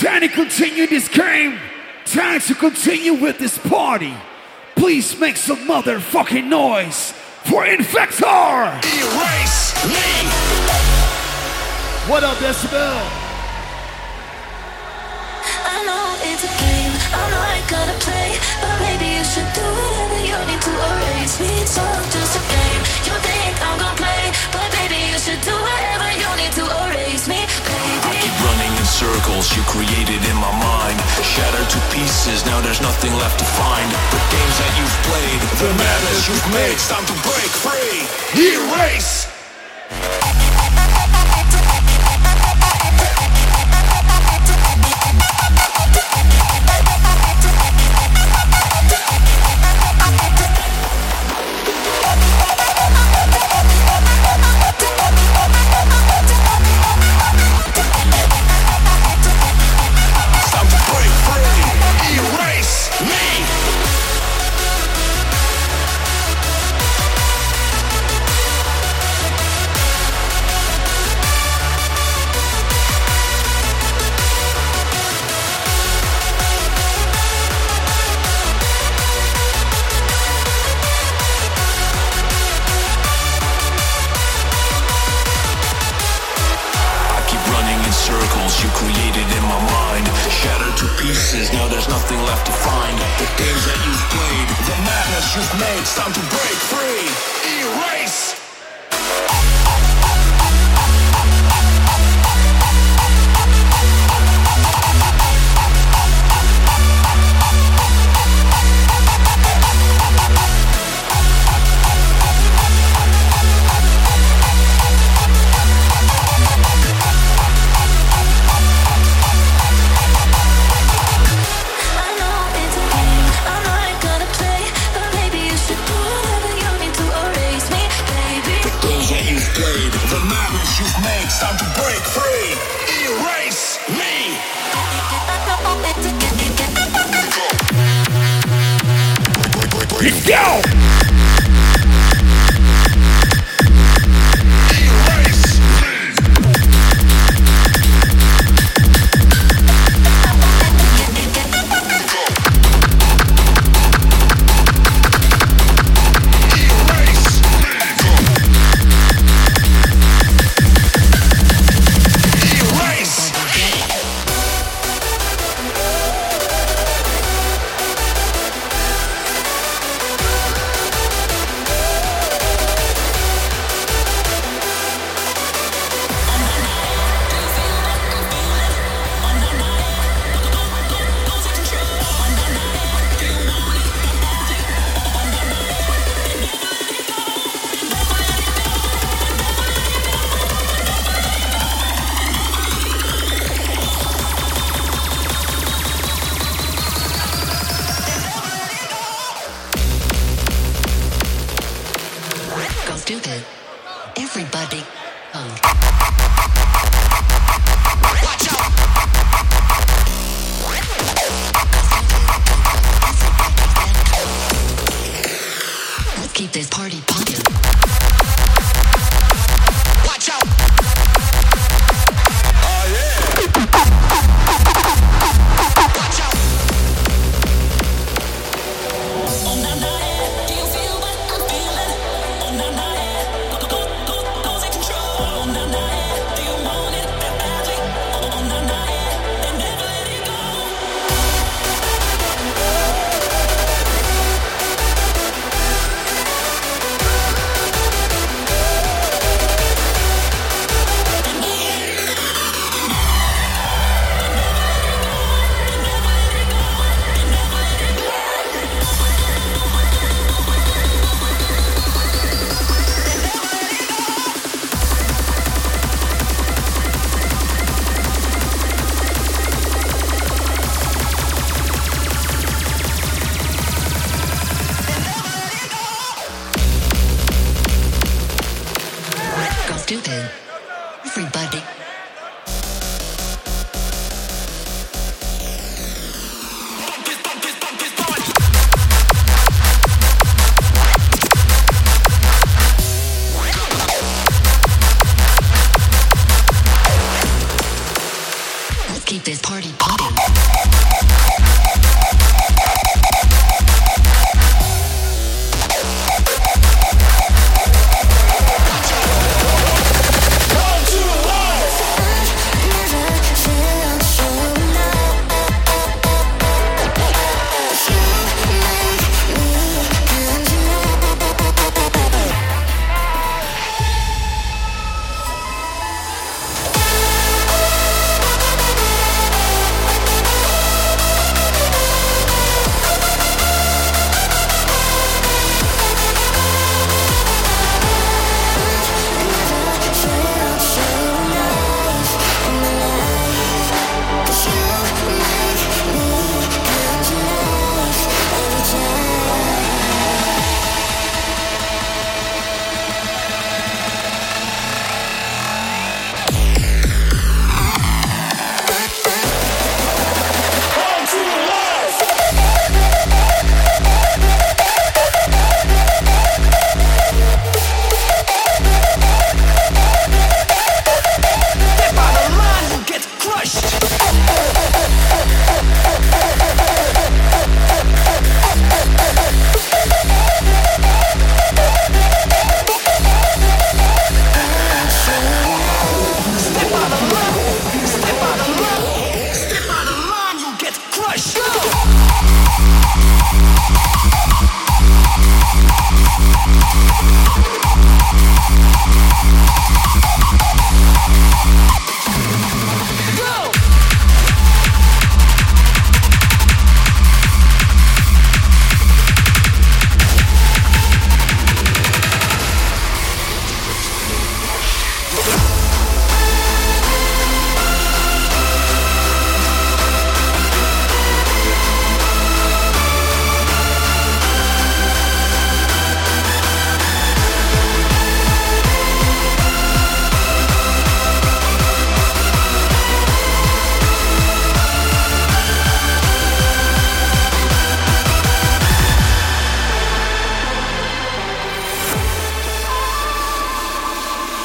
Time to continue this game. Time to continue with this party. Please make some motherfucking noise for Invector! Erase me! What up, Decibel? I know it's a game, I know I gotta play But maybe you should do whatever you need to erase me It's all just a game, you think I'm gonna play But maybe you should do whatever you need to erase me, circles you created in my mind. Shattered to pieces, now there's nothing left to find. The games that you've played, the madness you've made It's time to break free. Erase!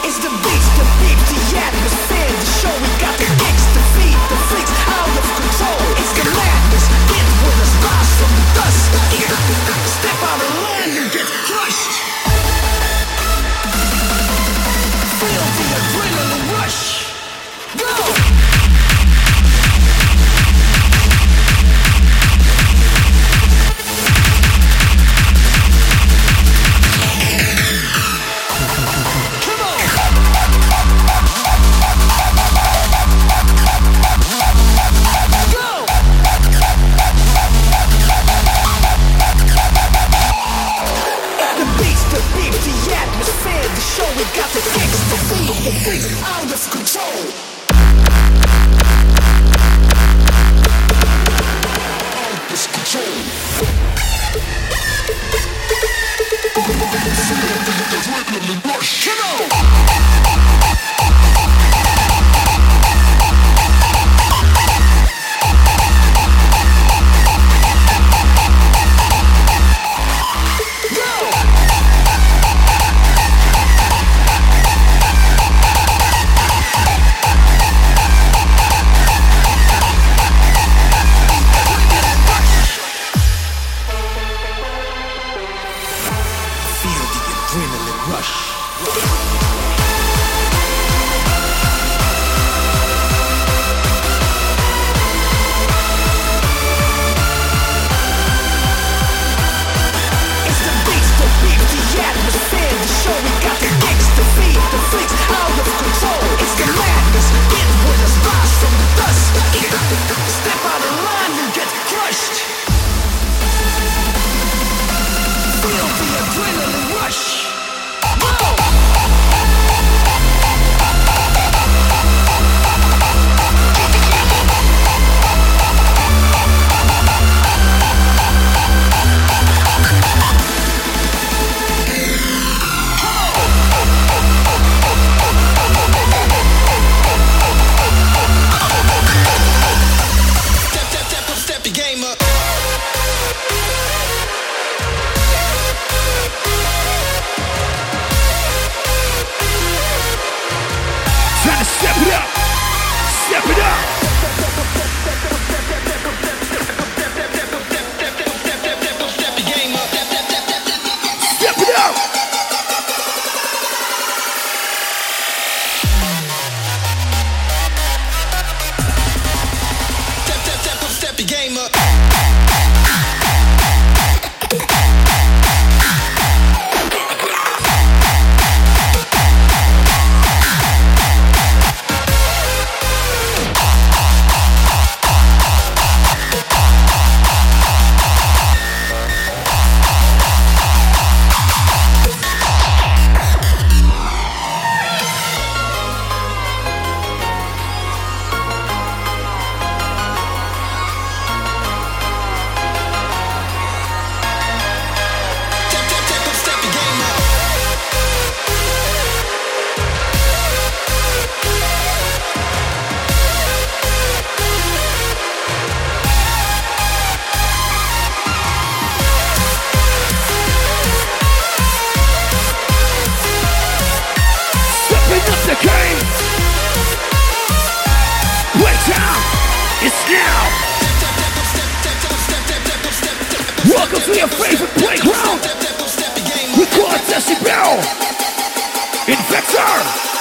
Feel the adrenaline rush. your favorite playground. We call Record Decibel. Invector.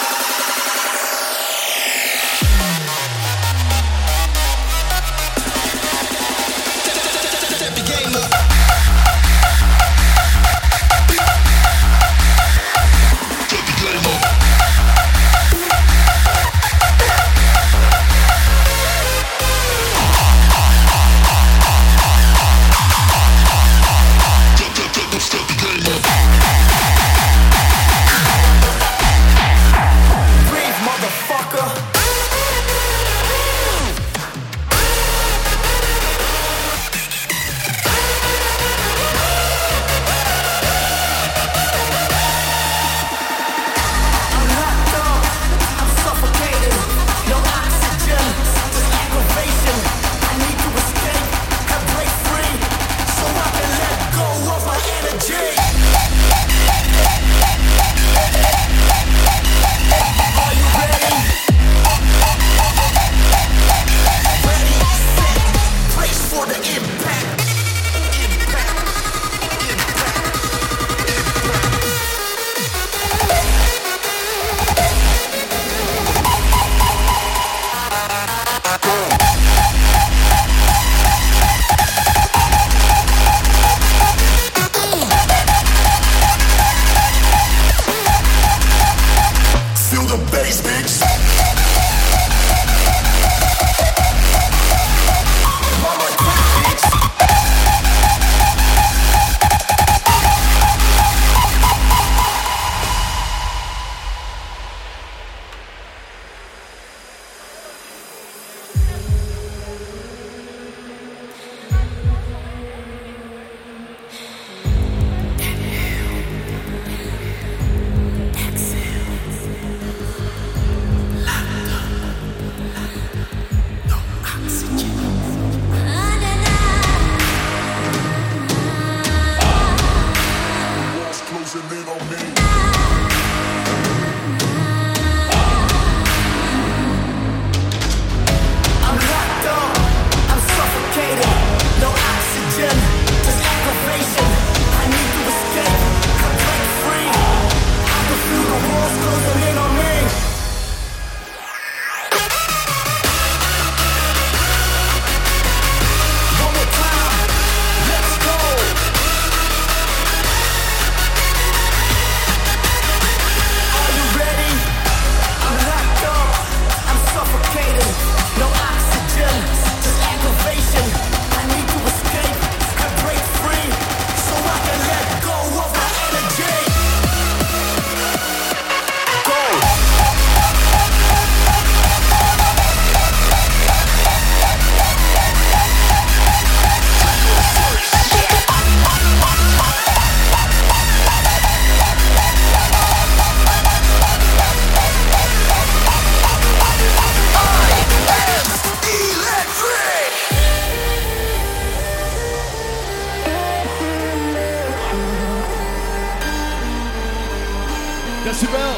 Decibel.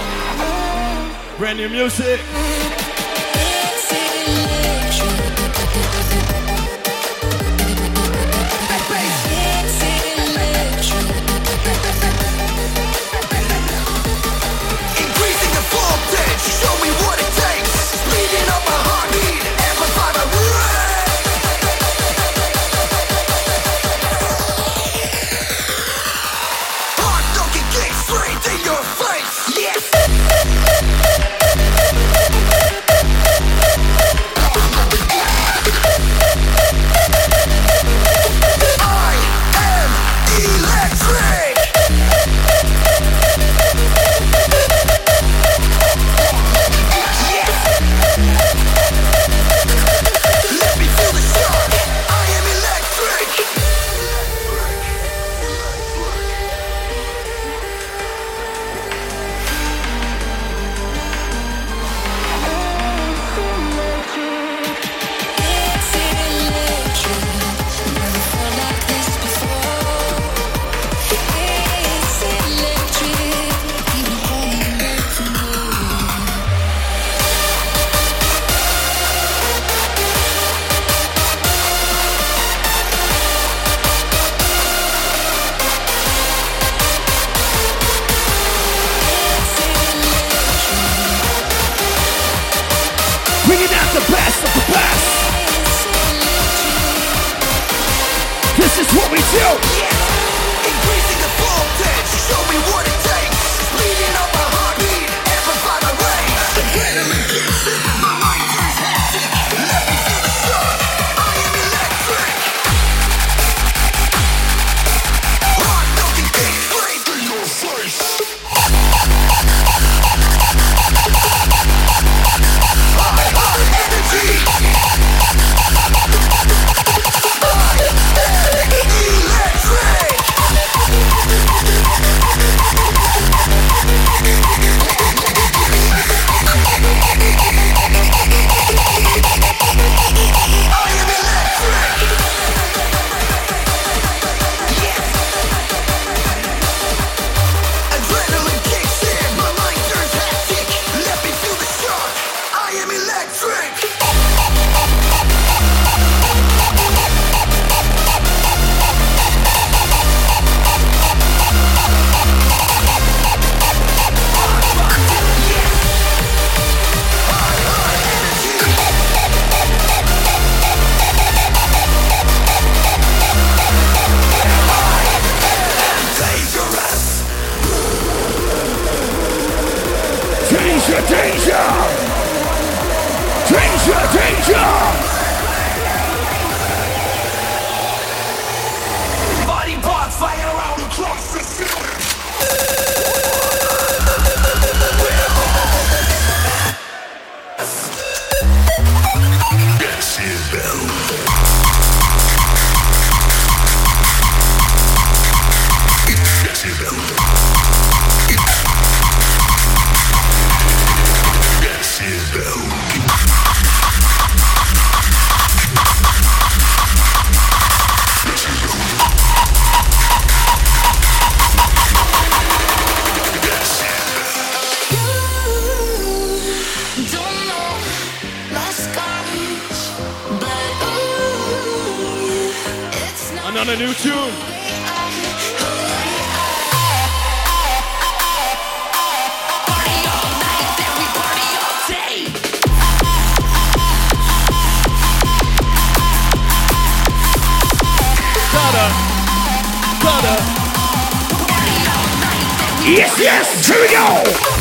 Brand new music. All day. Gotta, gotta. Yes, yes, here we go!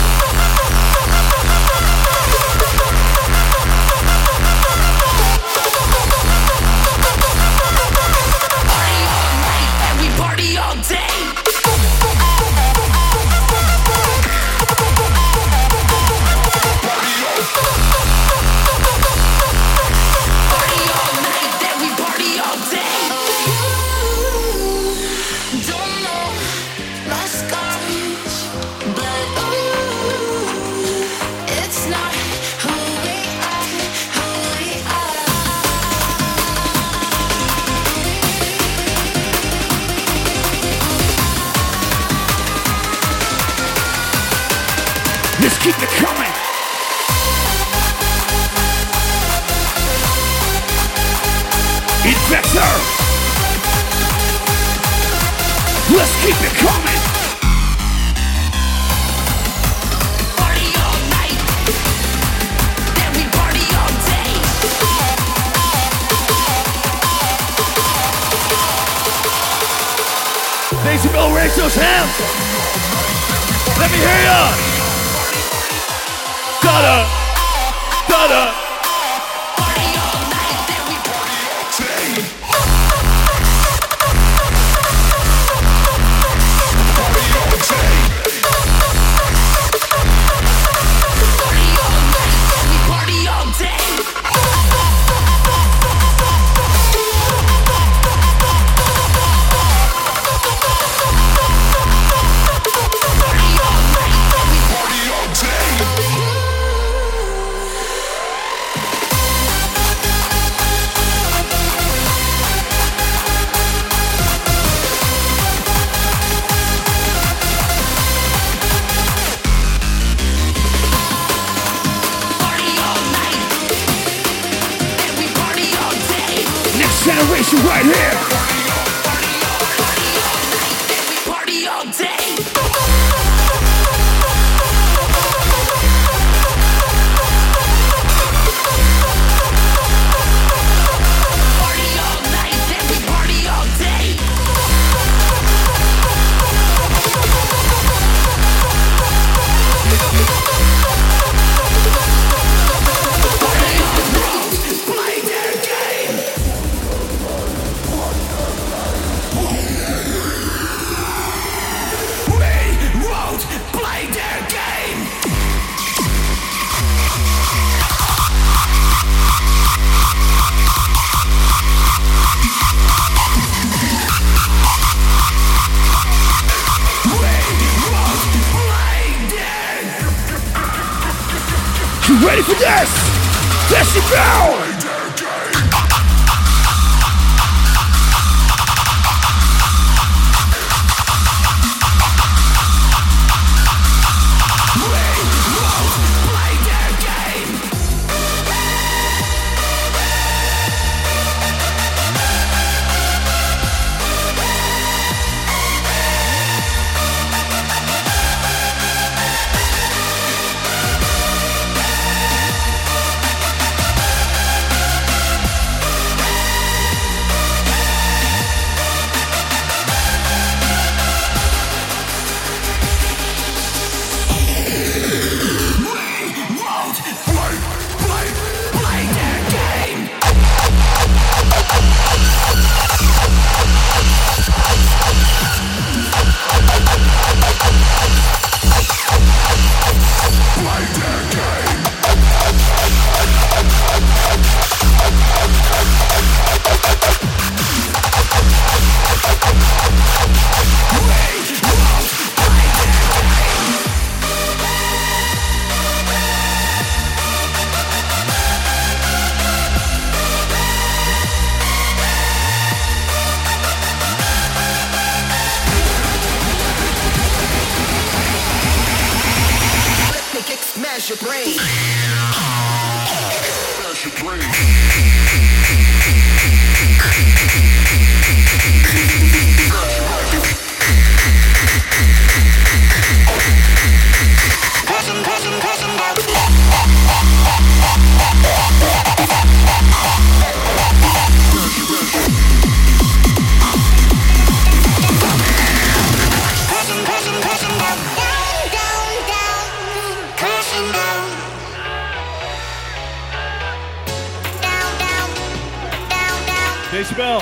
They Spell.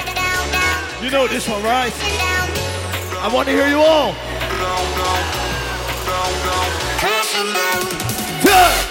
You know this one, right? I want to hear you all. Yeah.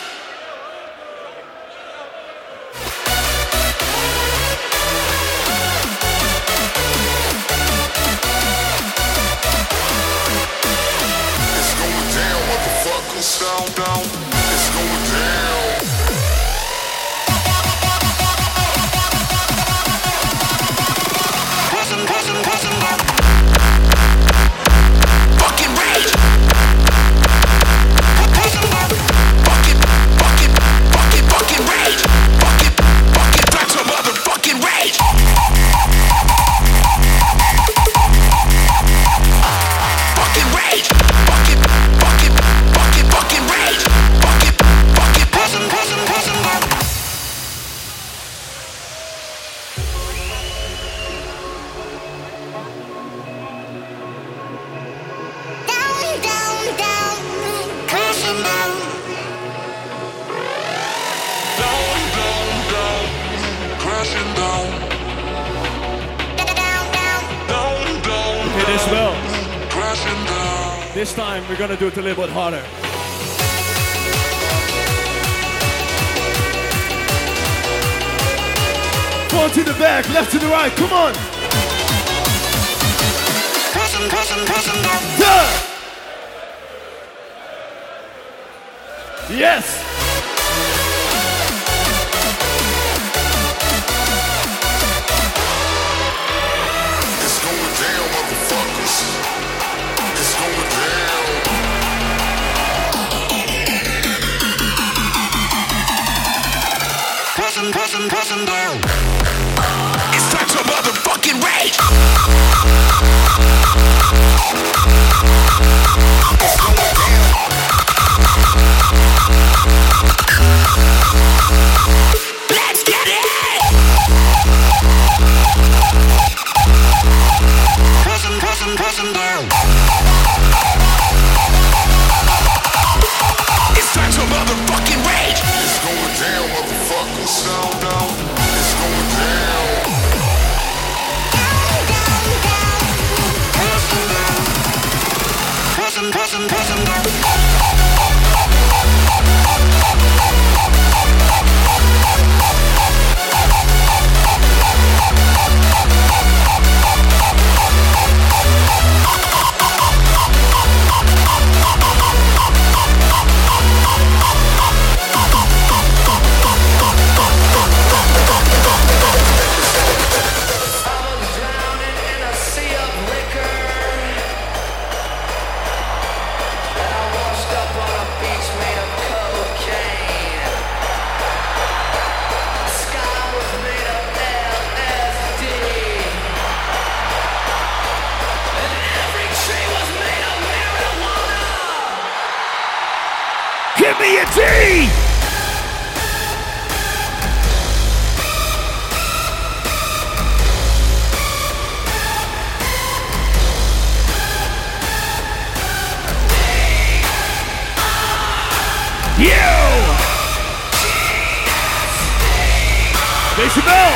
Mason Bell.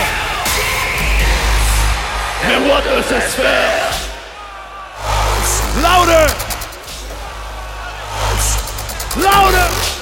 And what does this spell? Louder! Louder!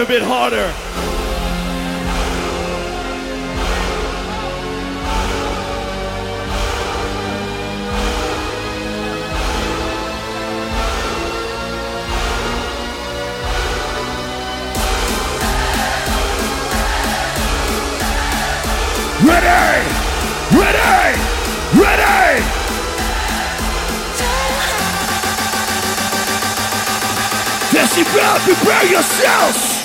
a bit harder. Ready! Ready! Ready! Yes, you better prepare yourselves!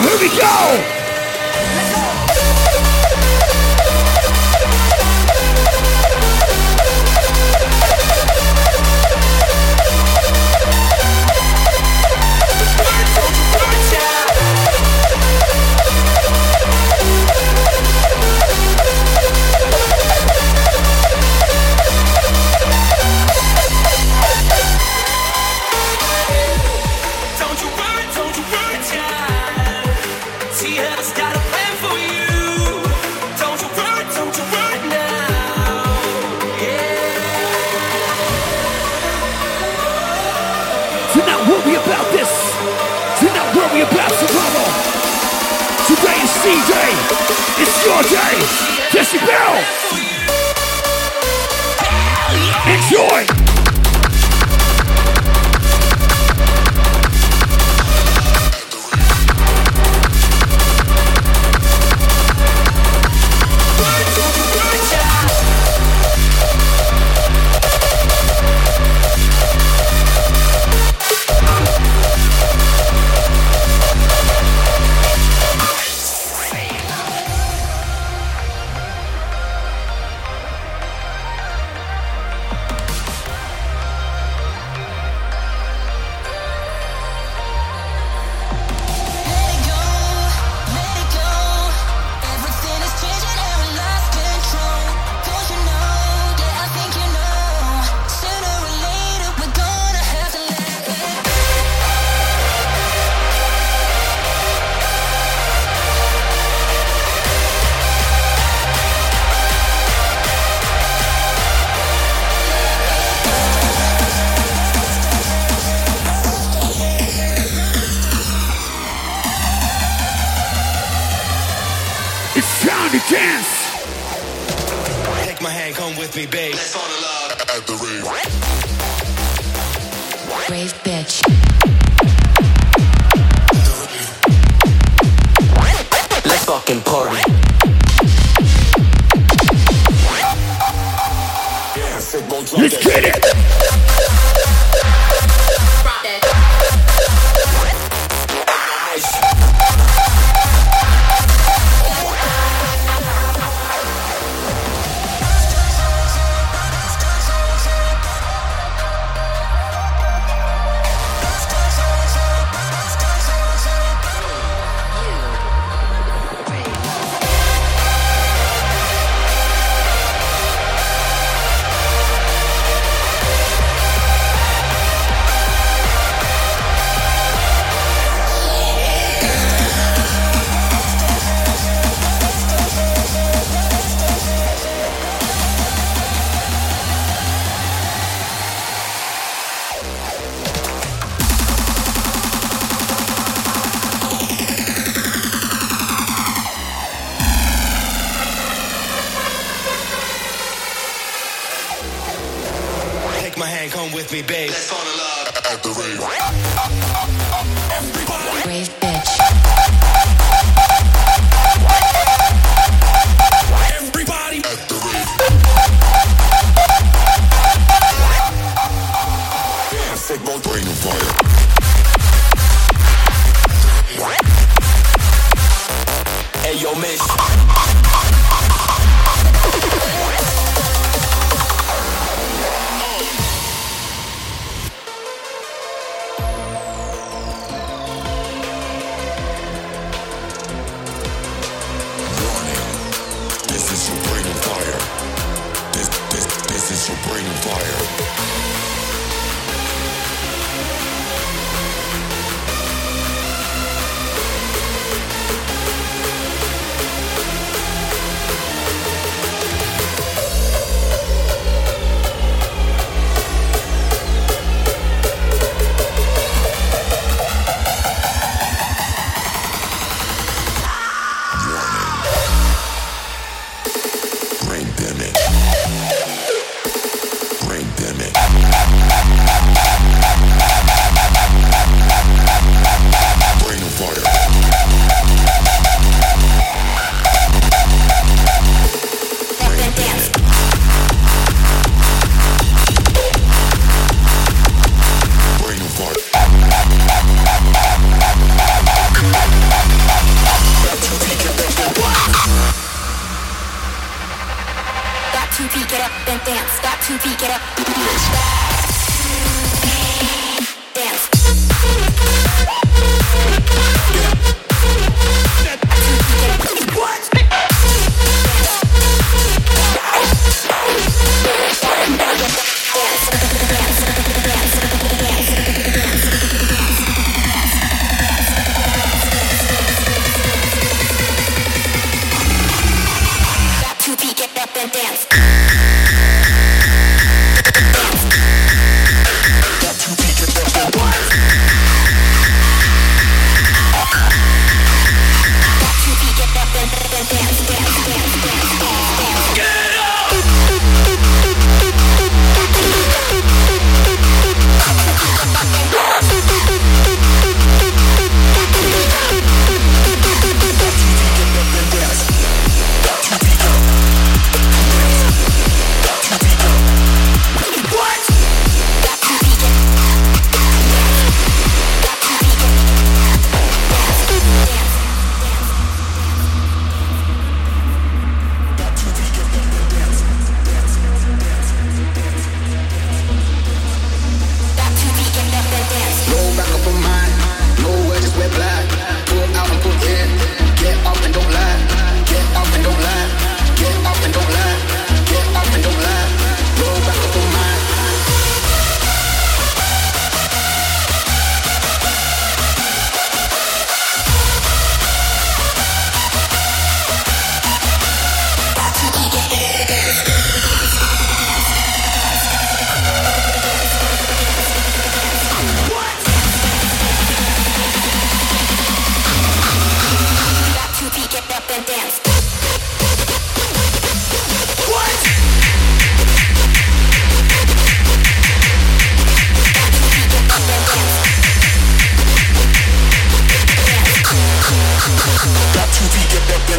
Here we go! Day. Decibel. Enjoy.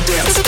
dance.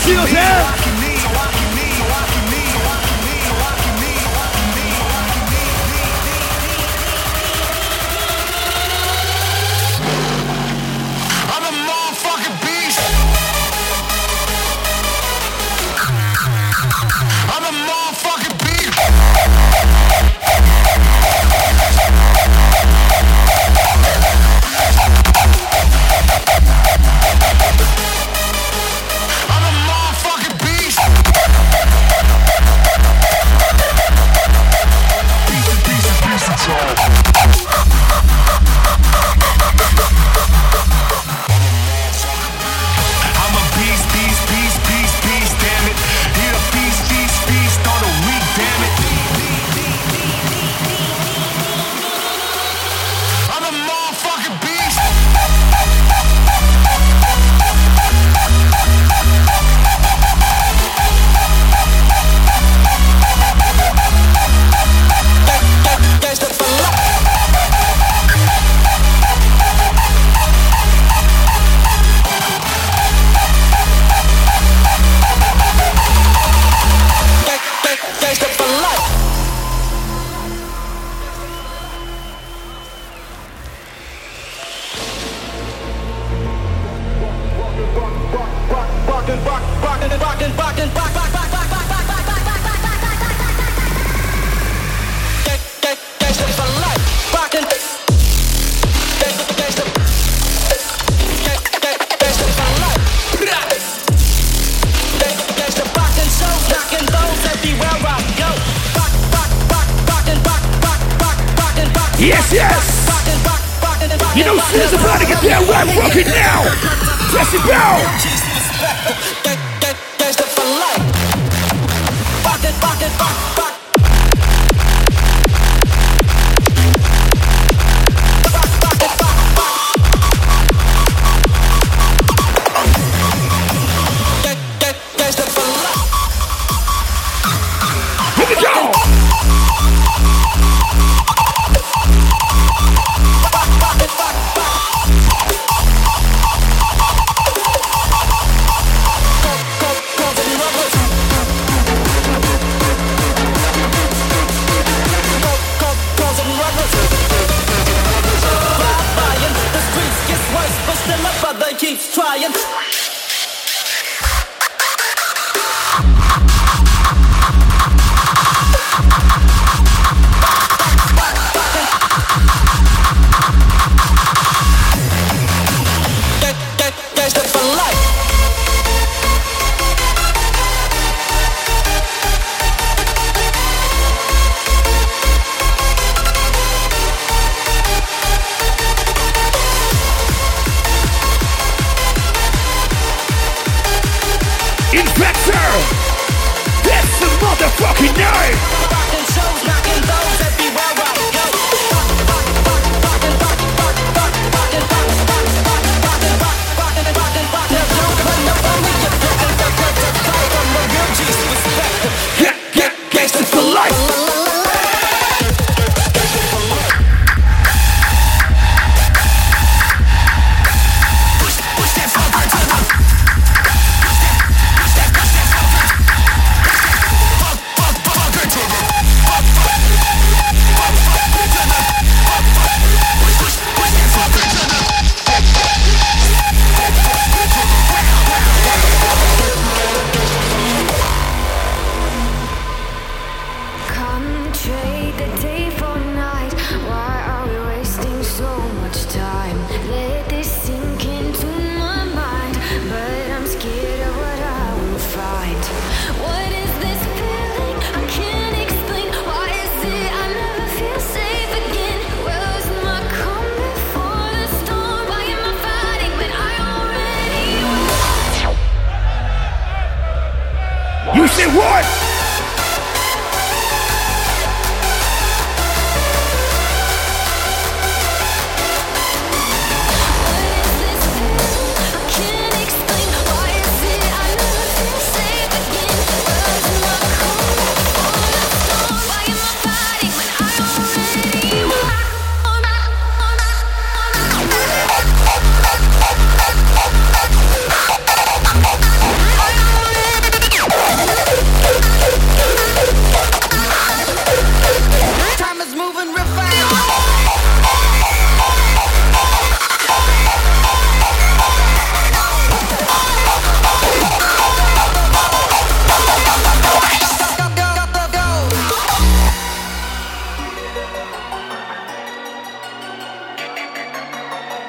しいのせ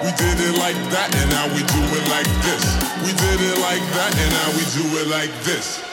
We did it like that and now we do it like this. We did it like that and now we do it like this.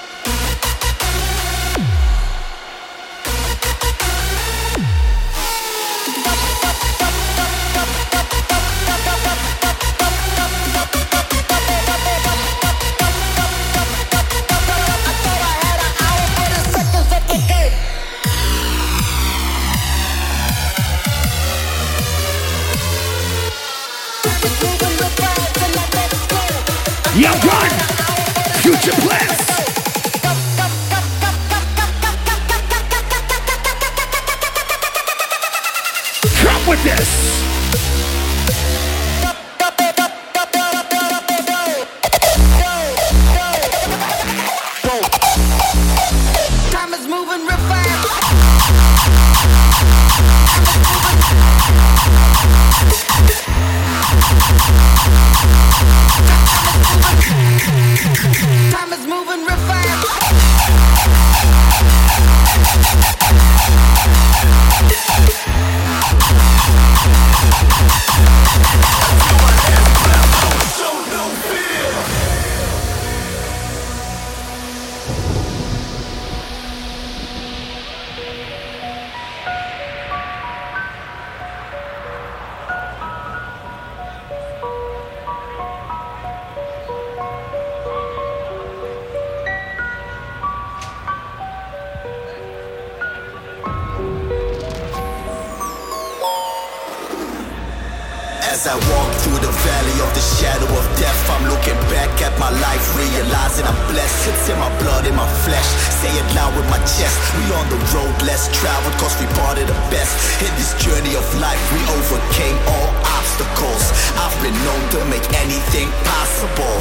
We on the road less traveled, cause we part of the best. In this journey of life, we overcame all obstacles. I've been known to make anything possible.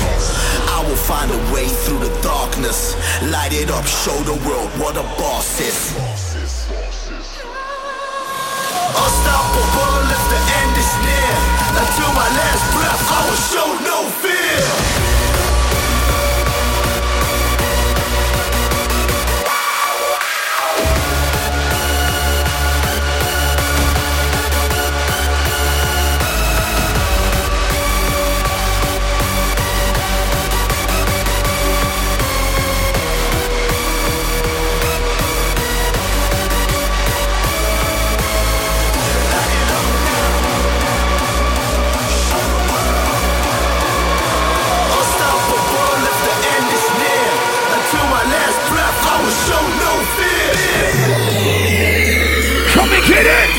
I will find a way through the darkness. Light it up, show the world what a boss is. Unstoppable if the end is near. Until my last breath, I will show no fear. Get it.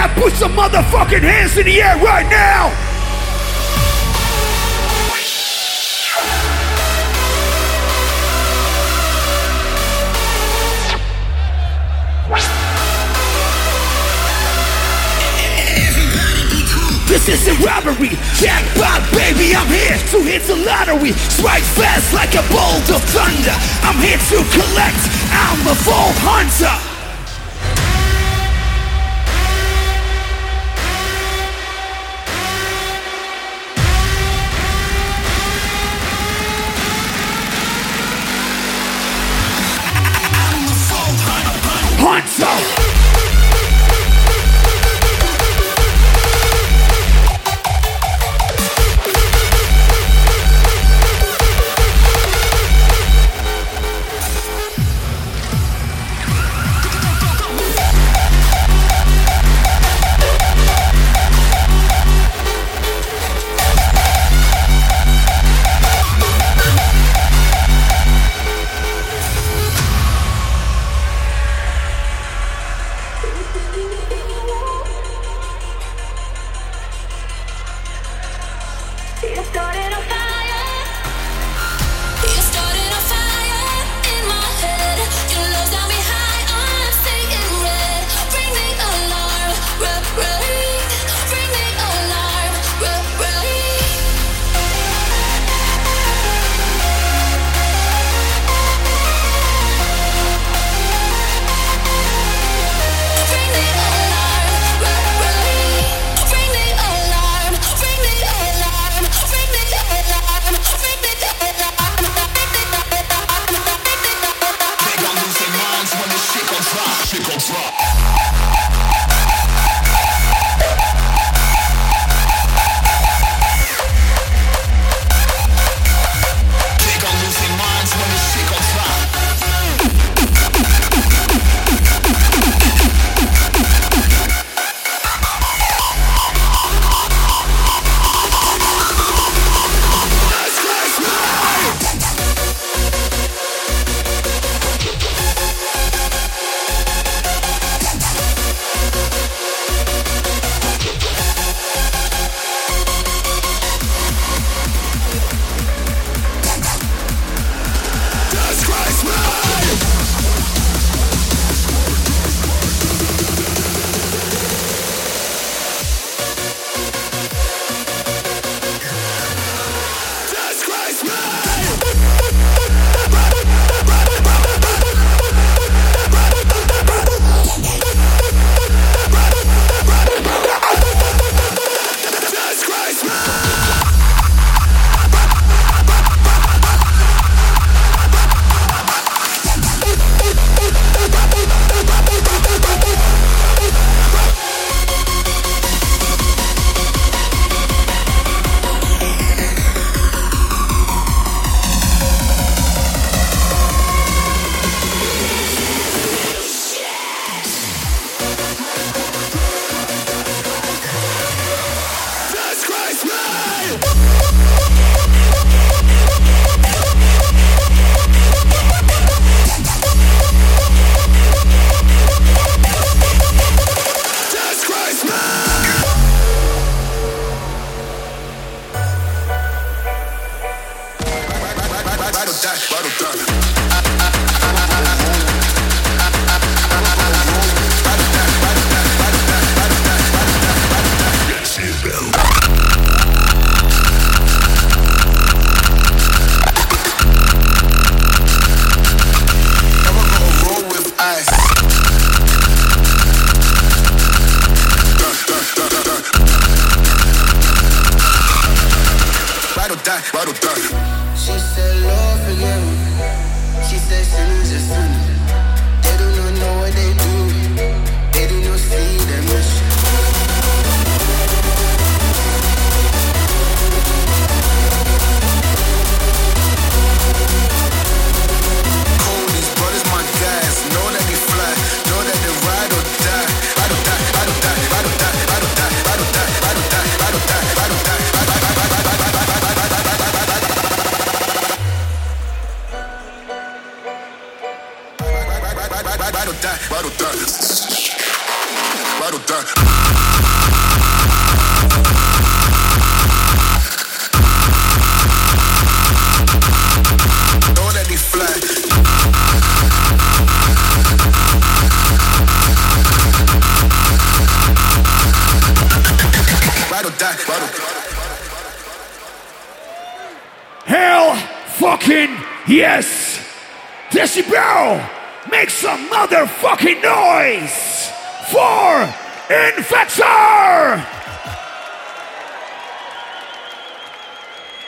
I put some motherfucking hands in the air right now? This isn't robbery, jackpot, baby. I'm here to hit the lottery. Strike fast like a bolt of thunder. I'm here to collect. I'm the full hunter. Hunter.